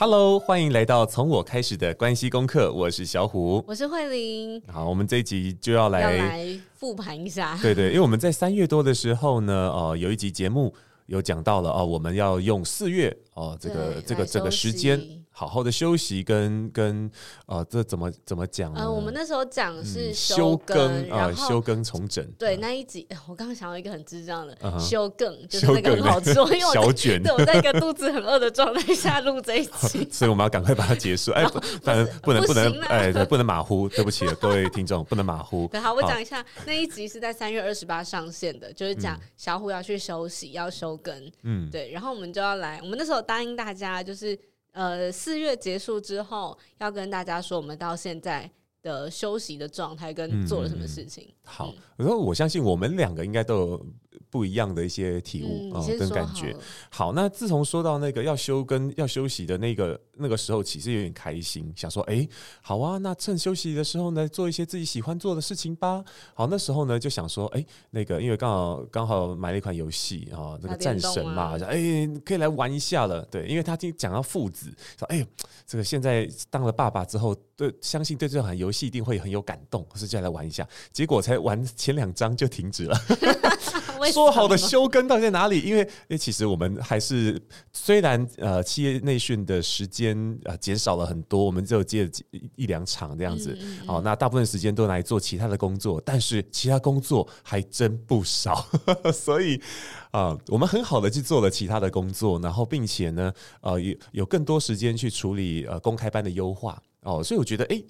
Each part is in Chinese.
Hello，欢迎来到从我开始的关系功课。我是小虎，我是慧玲。好，我们这一集就要来要来复盘一下。对对，因为我们在三月多的时候呢，呃，有一集节目有讲到了哦，我们要用四月哦，这个这个这个时间。好好的休息跟跟呃，这怎么怎么讲呢？呃，我们那时候讲是休更啊，休更重整。对，那一集我刚刚想到一个很智障的休更，就是那个很好吃，因为我小卷，对，我在一个肚子很饿的状态下录这一集，所以我们要赶快把它结束。哎，反正不能不能哎，不能马虎，对不起各位听众，不能马虎。对，好，我讲一下那一集是在三月二十八上线的，就是讲小虎要去休息，要休更。嗯，对，然后我们就要来，我们那时候答应大家就是。呃，四月结束之后，要跟大家说，我们到现在的休息的状态跟做了什么事情。嗯、好，然后我相信我们两个应该都有。不一样的一些体悟啊，跟感觉。好，那自从说到那个要休跟要休息的那个那个时候，其实有点开心，想说，哎，好啊，那趁休息的时候呢，做一些自己喜欢做的事情吧。好，那时候呢，就想说，哎，那个因为刚好刚好买了一款游戏啊，那个战神嘛，哎，可以来玩一下了。对，因为他听讲到父子，说，哎，这个现在当了爸爸之后，对，相信对这款游戏一定会很有感动，所以就来玩一下。结果才玩前两章就停止了。说好的休更到底在哪里？因为，因为其实我们还是虽然呃企业内训的时间呃减少了很多，我们只有接了一一两场这样子。嗯嗯、哦，那大部分时间都来做其他的工作，但是其他工作还真不少，所以啊、呃，我们很好的去做了其他的工作，然后并且呢，呃，有有更多时间去处理呃公开班的优化哦，所以我觉得诶。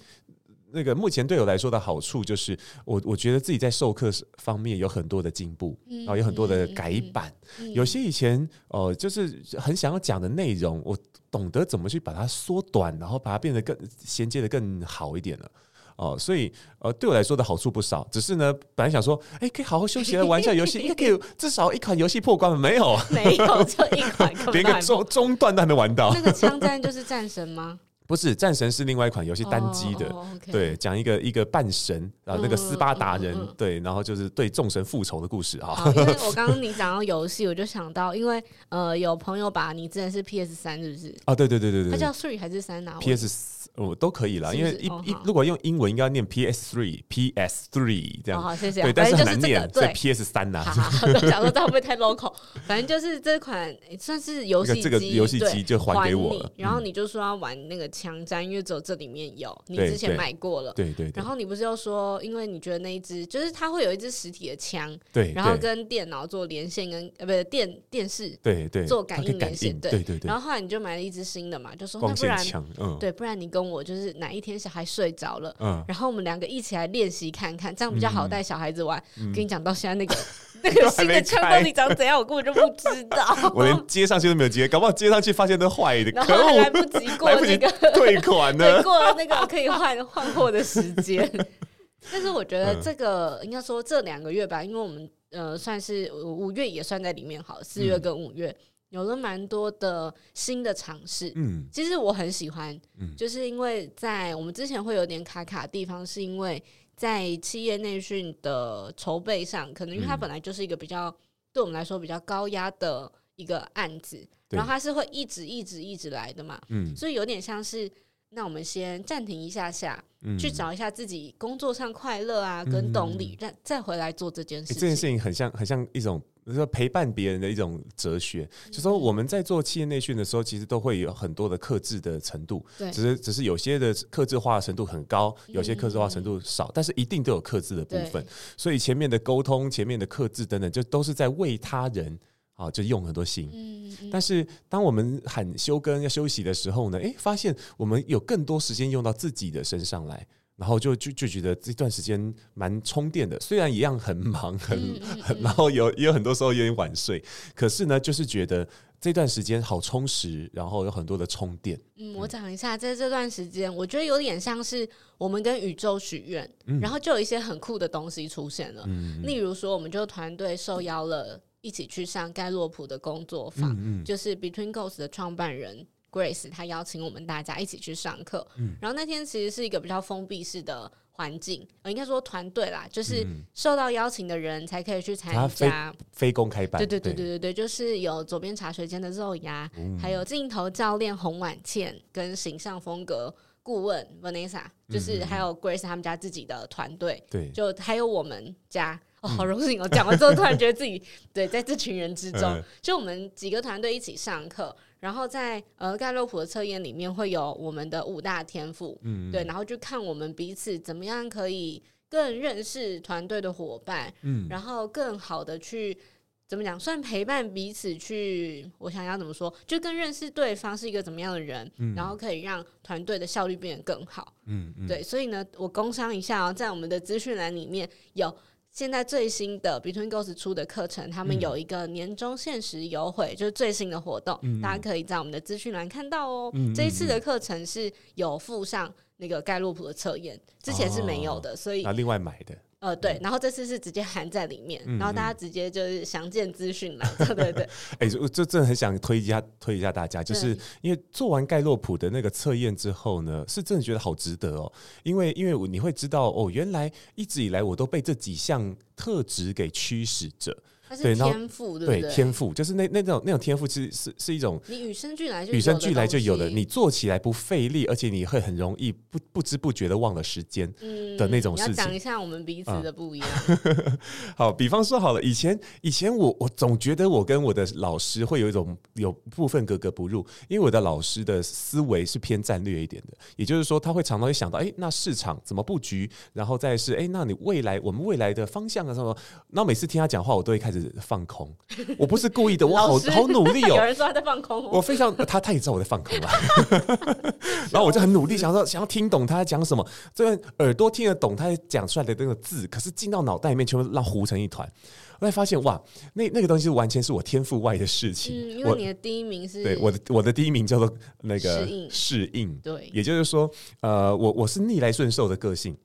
那个目前对我来说的好处就是我，我我觉得自己在授课方面有很多的进步，然后有很多的改版，有些以前哦、呃，就是很想要讲的内容，我懂得怎么去把它缩短，然后把它变得更衔接的更好一点了，哦、呃，所以呃，对我来说的好处不少。只是呢，本来想说，哎，可以好好休息来玩一下游戏，应该可以至少一款游戏破关了没有？没有，就一款，连个中中段都还没玩到。那个枪战就是战神吗？不是战神是另外一款游戏单机的，对，讲一个一个半神啊，那个斯巴达人，对，然后就是对众神复仇的故事啊。因为我刚刚你讲到游戏，我就想到，因为呃，有朋友把你之前是 PS 三是不是？啊，对对对对对，它叫 Three 还是三啊？PS。哦，都可以啦，因为一一如果用英文应该要念 PS three PS three 这样。好，谢谢。对，但是很难念，所以 PS 三呐。好，好，想说这会不会太 local？反正就是这款算是游戏机，这个游戏机就还给我了。然后你就说要玩那个枪战，因为只有这里面有，你之前买过了。对对。然后你不是又说，因为你觉得那一只就是它会有一只实体的枪，对，然后跟电脑做连线，跟呃不是电电视，对对，做感应连线，对对对。然后后来你就买了一支新的嘛，就说那不然，对，不然你跟我就是哪一。天小孩睡着了，嗯，然后我们两个一起来练习看看，这样比较好带小孩子玩。跟你讲到现在那个 那个新的枪到底长怎样，我根本就不知道。我连接上去都没有接，搞不好接上去发现都坏的，然后来不及过那个退款呢，过那个可以换换货的时间。但是我觉得这个应该说这两个月吧，因为我们呃算是五月也算在里面，好，四月跟五月。有了蛮多的新的尝试，嗯，其实我很喜欢，嗯，就是因为在我们之前会有点卡卡的地方，是因为在企业内训的筹备上，可能因为它本来就是一个比较对我们来说比较高压的一个案子，然后它是会一直一直一直来的嘛，嗯，所以有点像是，那我们先暂停一下下，去找一下自己工作上快乐啊跟动力，再再回来做这件事情。这件事情很像很像一种。就是说陪伴别人的一种哲学，就是说我们在做企业内训的时候，其实都会有很多的克制的程度，对，只是只是有些的克制化程度很高，有些克制化程度少，但是一定都有克制的部分。所以前面的沟通、前面的克制等等，就都是在为他人啊，就用很多心。但是当我们喊休更要休息的时候呢，诶，发现我们有更多时间用到自己的身上来。然后就就就觉得这段时间蛮充电的，虽然一样很忙很很，然后有也有很多时候有点晚睡，可是呢，就是觉得这段时间好充实，然后有很多的充电。嗯，我讲一下，在这段时间，我觉得有点像是我们跟宇宙许愿，然后就有一些很酷的东西出现了。嗯，例如说，我们就团队受邀了一起去上盖洛普的工作坊，嗯，就是 Between Ghosts 的创办人。Grace，他邀请我们大家一起去上课，嗯，然后那天其实是一个比较封闭式的环境，呃，应该说团队啦，就是受到邀请的人才可以去参加非，非公开班。对对对对对对，就是有左边茶水间的肉芽，嗯、还有镜头教练洪婉倩跟形象风格顾问 Vanessa，就是还有 Grace 他们家自己的团队，对，就还有我们家。哦，好荣幸！哦讲完之后，突然觉得自己对在这群人之中，就我们几个团队一起上课，然后在呃盖洛普的测验里面会有我们的五大天赋，嗯，对，然后就看我们彼此怎么样可以更认识团队的伙伴，嗯，然后更好的去怎么讲，算陪伴彼此去，我想要怎么说，就更认识对方是一个怎么样的人，嗯，然后可以让团队的效率变得更好，嗯，嗯，对，所以呢，我工商一下哦，在我们的资讯栏里面有。现在最新的 Between Goals 出的课程，他们有一个年终限时优惠，嗯、就是最新的活动，嗯、大家可以在我们的资讯栏看到哦。嗯、这一次的课程是有附上那个盖洛普的测验，之前是没有的，哦、所以那另外买的。呃，对，然后这次是直接含在里面，嗯、然后大家直接就是详见资讯了，对对对。哎、欸，我这真的很想推一下，推一下大家，就是因为做完盖洛普的那个测验之后呢，是真的觉得好值得哦，因为因为你会知道哦，原来一直以来我都被这几项特质给驱使着。对，天赋对？天赋就是那那种那种天赋，其实是是一种你与生俱来就与生俱来就有的，你做起来不费力，而且你会很容易不不知不觉的忘了时间的那种事情。讲一下我们彼此的不一样。嗯、好，比方说好了，以前以前我我总觉得我跟我的老师会有一种有部分格格不入，因为我的老师的思维是偏战略一点的，也就是说他会常常会想到，哎，那市场怎么布局，然后再是哎，那你未来我们未来的方向啊什么？那每次听他讲话，我都会开始。放空，我不是故意的，我好好努力哦。有人说他在放空，我非常他他也知道我在放空了，然后我就很努力，想要想要听懂他在讲什么，这个耳朵听得懂他讲出来的那个字，可是进到脑袋里面全部让糊成一团。后来发现哇，那那个东西完全是我天赋外的事情。嗯，因为你的第一名是，对，我的我的第一名叫做那个适应，适应，对，也就是说，呃，我我是逆来顺受的个性。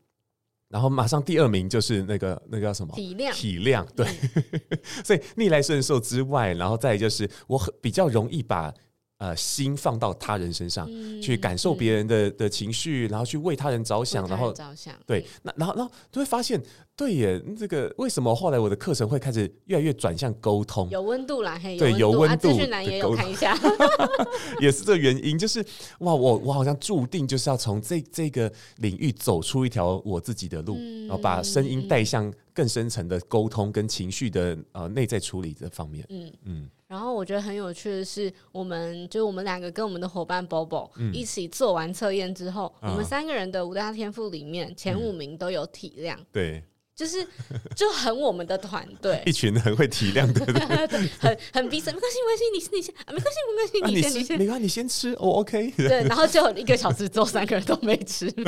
然后马上第二名就是那个那个叫什么？体谅。体谅对，嗯、所以逆来顺受之外，然后再就是我很比较容易把。呃，心放到他人身上，嗯、去感受别人的、嗯、的情绪，然后去为他人着想，然后着想，对，那然后然后就会发现，对耶，这个为什么后来我的课程会开始越来越转向沟通，有温度啦，嘿，对，有温度，资讯栏也有看一下，也是这原因，就是哇，我我好像注定就是要从这这个领域走出一条我自己的路，嗯、然后把声音带向更深层的沟通跟情绪的呃内在处理这方面，嗯嗯。嗯然后我觉得很有趣的是，我们就我们两个跟我们的伙伴 Bobo 一起做完测验之后，嗯、我们三个人的五大天赋里面前五名都有体谅，嗯、对，就是就很我们的团队，一群很会体谅的人，很很彼此没关系没关系，你先你先，没关系没关系，你先你先，没关系你先吃，我 OK，对，然后就一个小时之后三个人都没吃。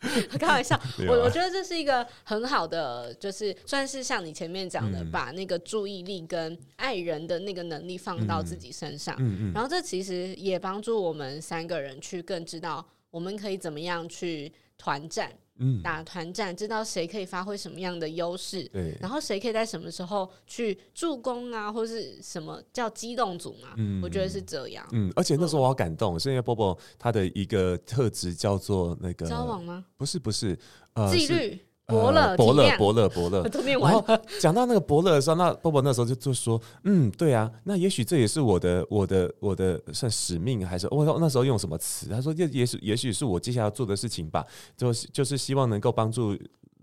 开玩笑，我我觉得这是一个很好的，就是算是像你前面讲的，嗯、把那个注意力跟爱人的那个能力放到自己身上，嗯嗯嗯、然后这其实也帮助我们三个人去更知道我们可以怎么样去团战。嗯，打团战，知道谁可以发挥什么样的优势，对，然后谁可以在什么时候去助攻啊，或是什么叫机动组嘛？嗯，我觉得是这样。嗯，而且那时候我好感动，是因为波波他的一个特质叫做那个交往吗？不是，不是，呃，纪律。伯乐，伯乐，伯乐，伯乐。然后讲到那个伯乐的时候，那波波那时候就就说：“嗯，对啊，那也许这也是我的，我的，我的算使命，还是我说那时候用什么词？他说：也也许，也许是我接下来要做的事情吧。就是就是希望能够帮助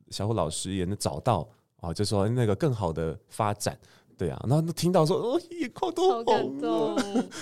小虎老师也能找到啊，就说那个更好的发展。”对啊，然后听到说哦，眼眶都红了，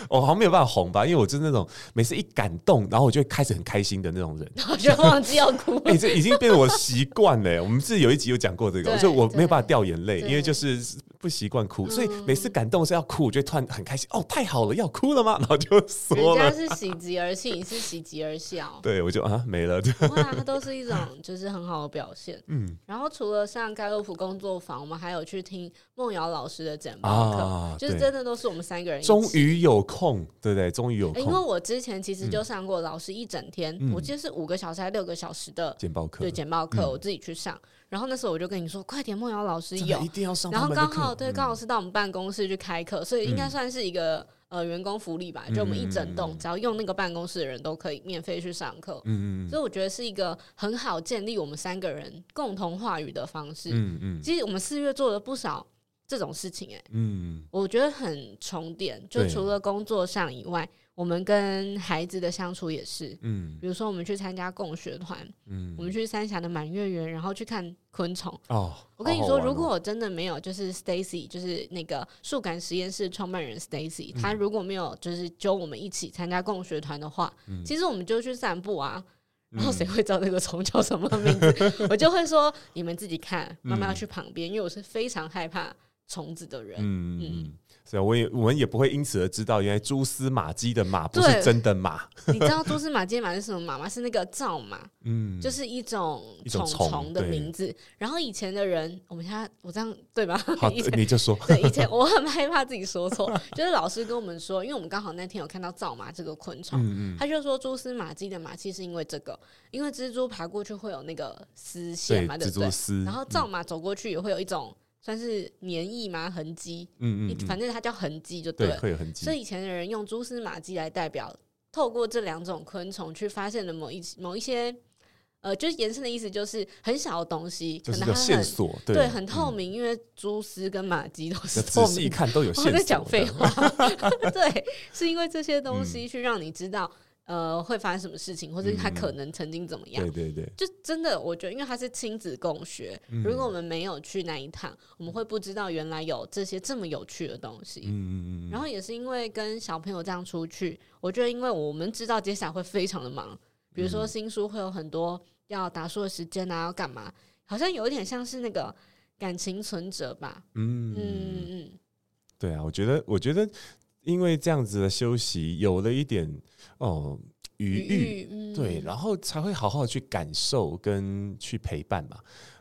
我好像没有办法红吧，因为我就是那种每次一感动，然后我就会开始很开心的那种人，我就忘记要哭。哎、欸，这已经变成我习惯了。我们是有一集有讲过这个，所以我没有办法掉眼泪，因为就是不习惯哭，所以每次感动是要哭，我就突然很开心。哦，太好了，要哭了吗？然后就说了，人家是喜极而泣，你是喜极而笑。对，我就啊没了。哇，它都是一种就是很好的表现。嗯，然后除了上盖洛普工作坊，我们还有去听梦瑶老师的简报课，啊、就是真的都是我们三个人。终于有空，对不对？终于有空。因为我之前其实就上过老师一整天，嗯、我记得是五个小时还是六个小时的简报课，对简报课，嗯、我自己去上。然后那时候我就跟你说，快点，梦瑶老师有，一定要上。然后刚好对，刚好是到我们办公室去开课，所以应该算是一个。呃员工福利吧，就我们一整栋只要用那个办公室的人都可以免费去上课。嗯嗯，所以我觉得是一个很好建立我们三个人共同话语的方式。嗯嗯，其实我们四月做了不少这种事情，哎，嗯，我觉得很充电，就除了工作上以外。我们跟孩子的相处也是，嗯，比如说我们去参加共学团，嗯，我们去三峡的满月园，然后去看昆虫。哦，我跟你说，好好哦、如果我真的没有，就是 Stacy，就是那个树感实验室创办人 Stacy，他如果没有就是揪我们一起参加共学团的话，嗯、其实我们就去散步啊，然后谁会知道那个虫叫什么名字？嗯、我就会说你们自己看，妈妈要去旁边，因为我是非常害怕虫子的人。嗯。嗯。嗯对，我也我们也不会因此而知道，原来蛛丝马迹的马不是真的马。你知道蛛丝马迹马是什么马吗？是那个赵马，嗯，就是一种虫虫的名字。然后以前的人，我们现在我这样对吧？好，你就说。对，以前我很害怕自己说错，就是老师跟我们说，因为我们刚好那天有看到赵马这个昆虫，嗯嗯，他就说蛛丝马迹的马其实是因为这个，因为蜘蛛爬过去会有那个丝线嘛，对不对？然后赵马走过去也会有一种。算是黏液吗？痕迹，嗯，嗯嗯，反正它叫痕迹就对了，对，会有痕迹。所以以前的人用蛛丝马迹来代表，透过这两种昆虫去发现了某一某一些，呃，就是延伸的意思，就是很小的东西，可能它很线索，对，对，很透明，嗯、因为蛛丝跟马迹都是透明，仔细看都有 线索。我在讲废话，对，是因为这些东西去让你知道。呃，会发生什么事情，或者他可能曾经怎么样？对对对，就真的，我觉得，因为他是亲子共学，嗯、如果我们没有去那一趟，我们会不知道原来有这些这么有趣的东西。嗯嗯嗯。然后也是因为跟小朋友这样出去，我觉得，因为我们知道接下来会非常的忙，比如说新书会有很多要打书的时间啊，要干嘛？好像有一点像是那个感情存折吧。嗯嗯嗯。对啊，我觉得，我觉得。因为这样子的休息有了一点哦余裕，嗯、对，然后才会好好的去感受跟去陪伴嘛，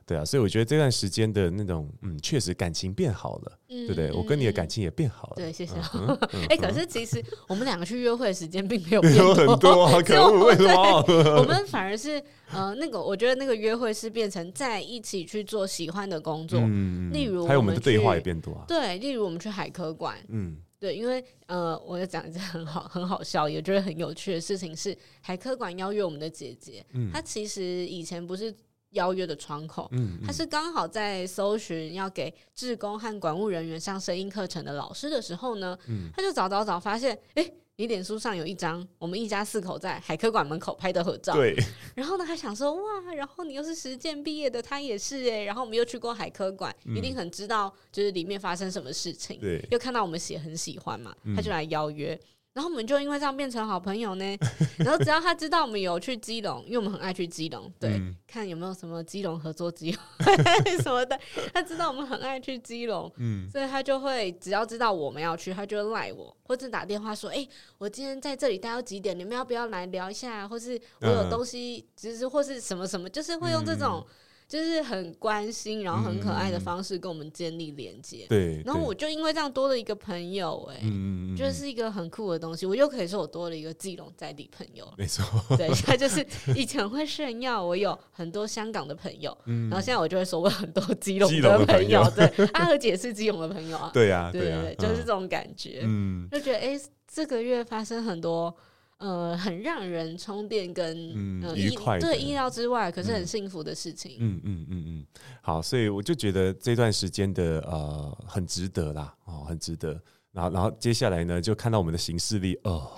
对啊，所以我觉得这段时间的那种嗯，确实感情变好了，嗯、对不对？我跟你的感情也变好了，对，谢谢。哎、嗯嗯欸，可是其实我们两个去约会的时间并没有变多。很多，可恶，为什么？我们反而是呃，那个我觉得那个约会是变成在一起去做喜欢的工作，嗯、例如还有我们的对话也变多啊，对，例如我们去海科馆，嗯。对，因为呃，我要讲一件很好、很好笑，也觉得很有趣的事情是，海科馆邀约我们的姐姐，嗯，她其实以前不是邀约的窗口，嗯，她是刚好在搜寻要给志工和管务人员上声音课程的老师的时候呢，嗯，她就找找找，发现，哎。你脸书上有一张我们一家四口在海科馆门口拍的合照，对。然后呢，他想说哇，然后你又是实践毕业的，他也是哎。然后我们又去过海科馆，嗯、一定很知道就是里面发生什么事情。对。又看到我们写很喜欢嘛，他就来邀约。嗯然后我们就因为这样变成好朋友呢。然后只要他知道我们有去基隆，因为我们很爱去基隆，对，嗯、看有没有什么基隆合作机会 什么的。他知道我们很爱去基隆，嗯，所以他就会只要知道我们要去，他就会赖我，或者打电话说：“哎、欸，我今天在这里待到几点？你们要不要来聊一下？或是我有东西，就是或是什么什么，就是会用这种。”就是很关心，然后很可爱的方式跟我们建立连接。对，然后我就因为这样多了一个朋友，哎，嗯，觉得是一个很酷的东西。我又可以说我多了一个基隆在地朋友，没错。对，他就是以前会炫耀我有很多香港的朋友，然后现在我就会说我很多基隆的朋友。对，阿和姐是基隆的朋友啊。对呀，对对，就是这种感觉。嗯，就觉得哎，这个月发生很多。呃，很让人充电跟呃愉快，对意料之外，可是很幸福的事情。嗯嗯嗯嗯，好，所以我就觉得这段时间的呃很值得啦，哦，很值得。然后，然后接下来呢，就看到我们的行事历哦。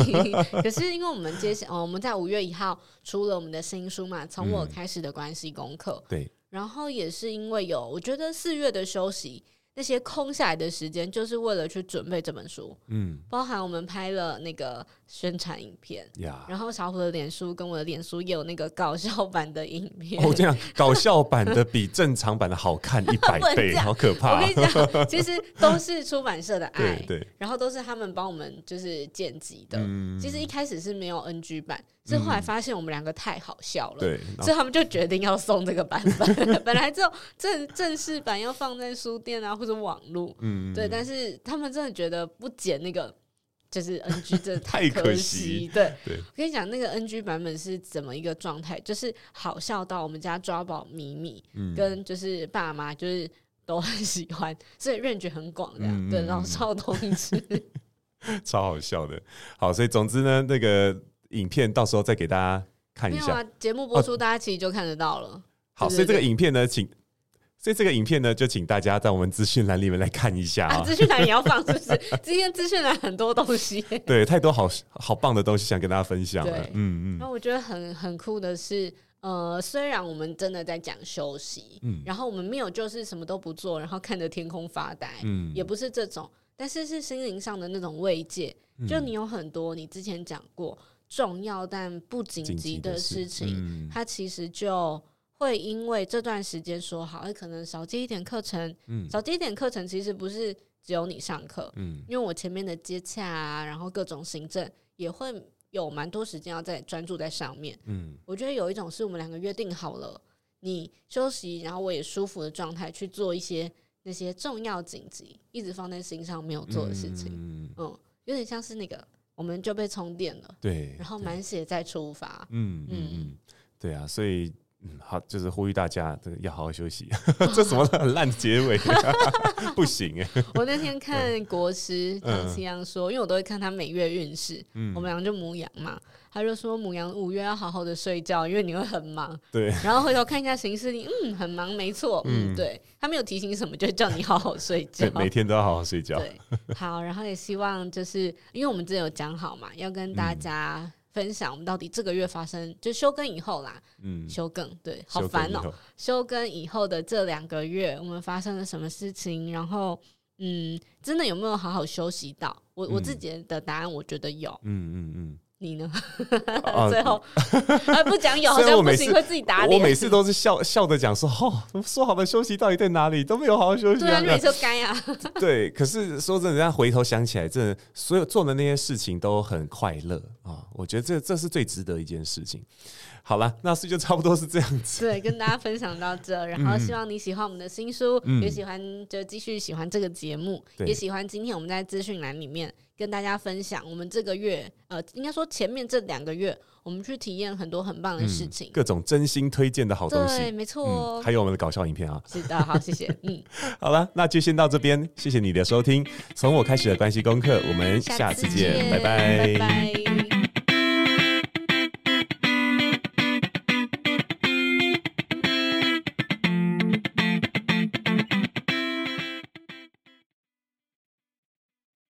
可是因为我们接下，哦，我们在五月一号出了我们的新书嘛，从我开始的关系功课。对。然后也是因为有，我觉得四月的休息。那些空下来的时间，就是为了去准备这本书。嗯，包含我们拍了那个宣传影片，呀，然后小虎的脸书跟我的脸书也有那个搞笑版的影片。哦，这样搞笑版的比正常版的好看 一百倍，好可怕！我跟你讲，其实都是出版社的 爱，对，对，然后都是他们帮我们就是剪辑的。嗯，其实一开始是没有 NG 版。是后来发现我们两个太好笑了，对，所以他们就决定要送这个版本。本来只有正正式版要放在书店啊或者网络，嗯，对，但是他们真的觉得不剪那个就是 NG，真的太可惜。对，对，我跟你讲，那个 NG 版本是怎么一个状态？就是好笑到我们家抓宝咪咪跟就是爸妈就是都很喜欢，所以 range 很广，这样对，老少通吃。超好笑的。好，所以总之呢，那个影片到时候再给大家看一下。节目播出，大家其实就看得到了。好，所以这个影片呢，请。所以这个影片呢，就请大家在我们资讯栏里面来看一下啊。资讯栏也要放，是不是？今天资讯栏很多东西，对，太多好好棒的东西想跟大家分享了。对，嗯嗯。那我觉得很很酷的是，呃，虽然我们真的在讲休息，嗯，然后我们没有就是什么都不做，然后看着天空发呆，嗯，也不是这种，但是是心灵上的那种慰藉。就你有很多你之前讲过重要但不紧急的事情，嗯，它其实就。会因为这段时间说好，可能少接一点课程，嗯，少接一点课程其实不是只有你上课，嗯，因为我前面的接洽啊，然后各种行政也会有蛮多时间要在专注在上面，嗯，我觉得有一种是我们两个约定好了，你休息，然后我也舒服的状态去做一些那些重要紧急一直放在心上没有做的事情，嗯，嗯，有点像是那个我们就被充电了，对，然后满血再出发，嗯嗯嗯，对啊，所以。嗯，好，就是呼吁大家这个要好好休息。这什么很烂结尾，不行哎！我那天看国师唐綺阳说，因为我都会看他每月运势，嗯，我们俩就母羊嘛，他就说母羊五月要好好的睡觉，因为你会很忙。对，然后回头看一下行事历，嗯，很忙，没错，嗯，对，他没有提醒什么，就叫你好好睡觉，每天都要好好睡觉。对，好，然后也希望就是因为我们之前有讲好嘛，要跟大家。分享我们到底这个月发生，就休更以后啦，嗯，休更对，好烦哦、喔。休更以后的这两个月，我们发生了什么事情？然后，嗯，真的有没有好好休息到？我、嗯、我自己的答案，我觉得有，嗯嗯嗯。你呢？最后还不讲有，好像不行，会自己打脸。我每次都是笑笑着讲说，哦，说好的休息到底在哪里？都没有好好休息。对啊，你每次该啊。对，可是说真的，人家回头想起来，真的所有做的那些事情都很快乐啊！我觉得这这是最值得一件事情。好了，那是就差不多是这样子。对，跟大家分享到这，然后希望你喜欢我们的新书，嗯、也喜欢就继续喜欢这个节目，嗯、也喜欢今天我们在资讯栏里面。跟大家分享，我们这个月，呃，应该说前面这两个月，我们去体验很多很棒的事情，嗯、各种真心推荐的好东西，对，没错、哦嗯，还有我们的搞笑影片啊，是的，好，谢谢，嗯，好了，那就先到这边，谢谢你的收听，从我开始的关系功课，我们下次见，拜拜，拜拜。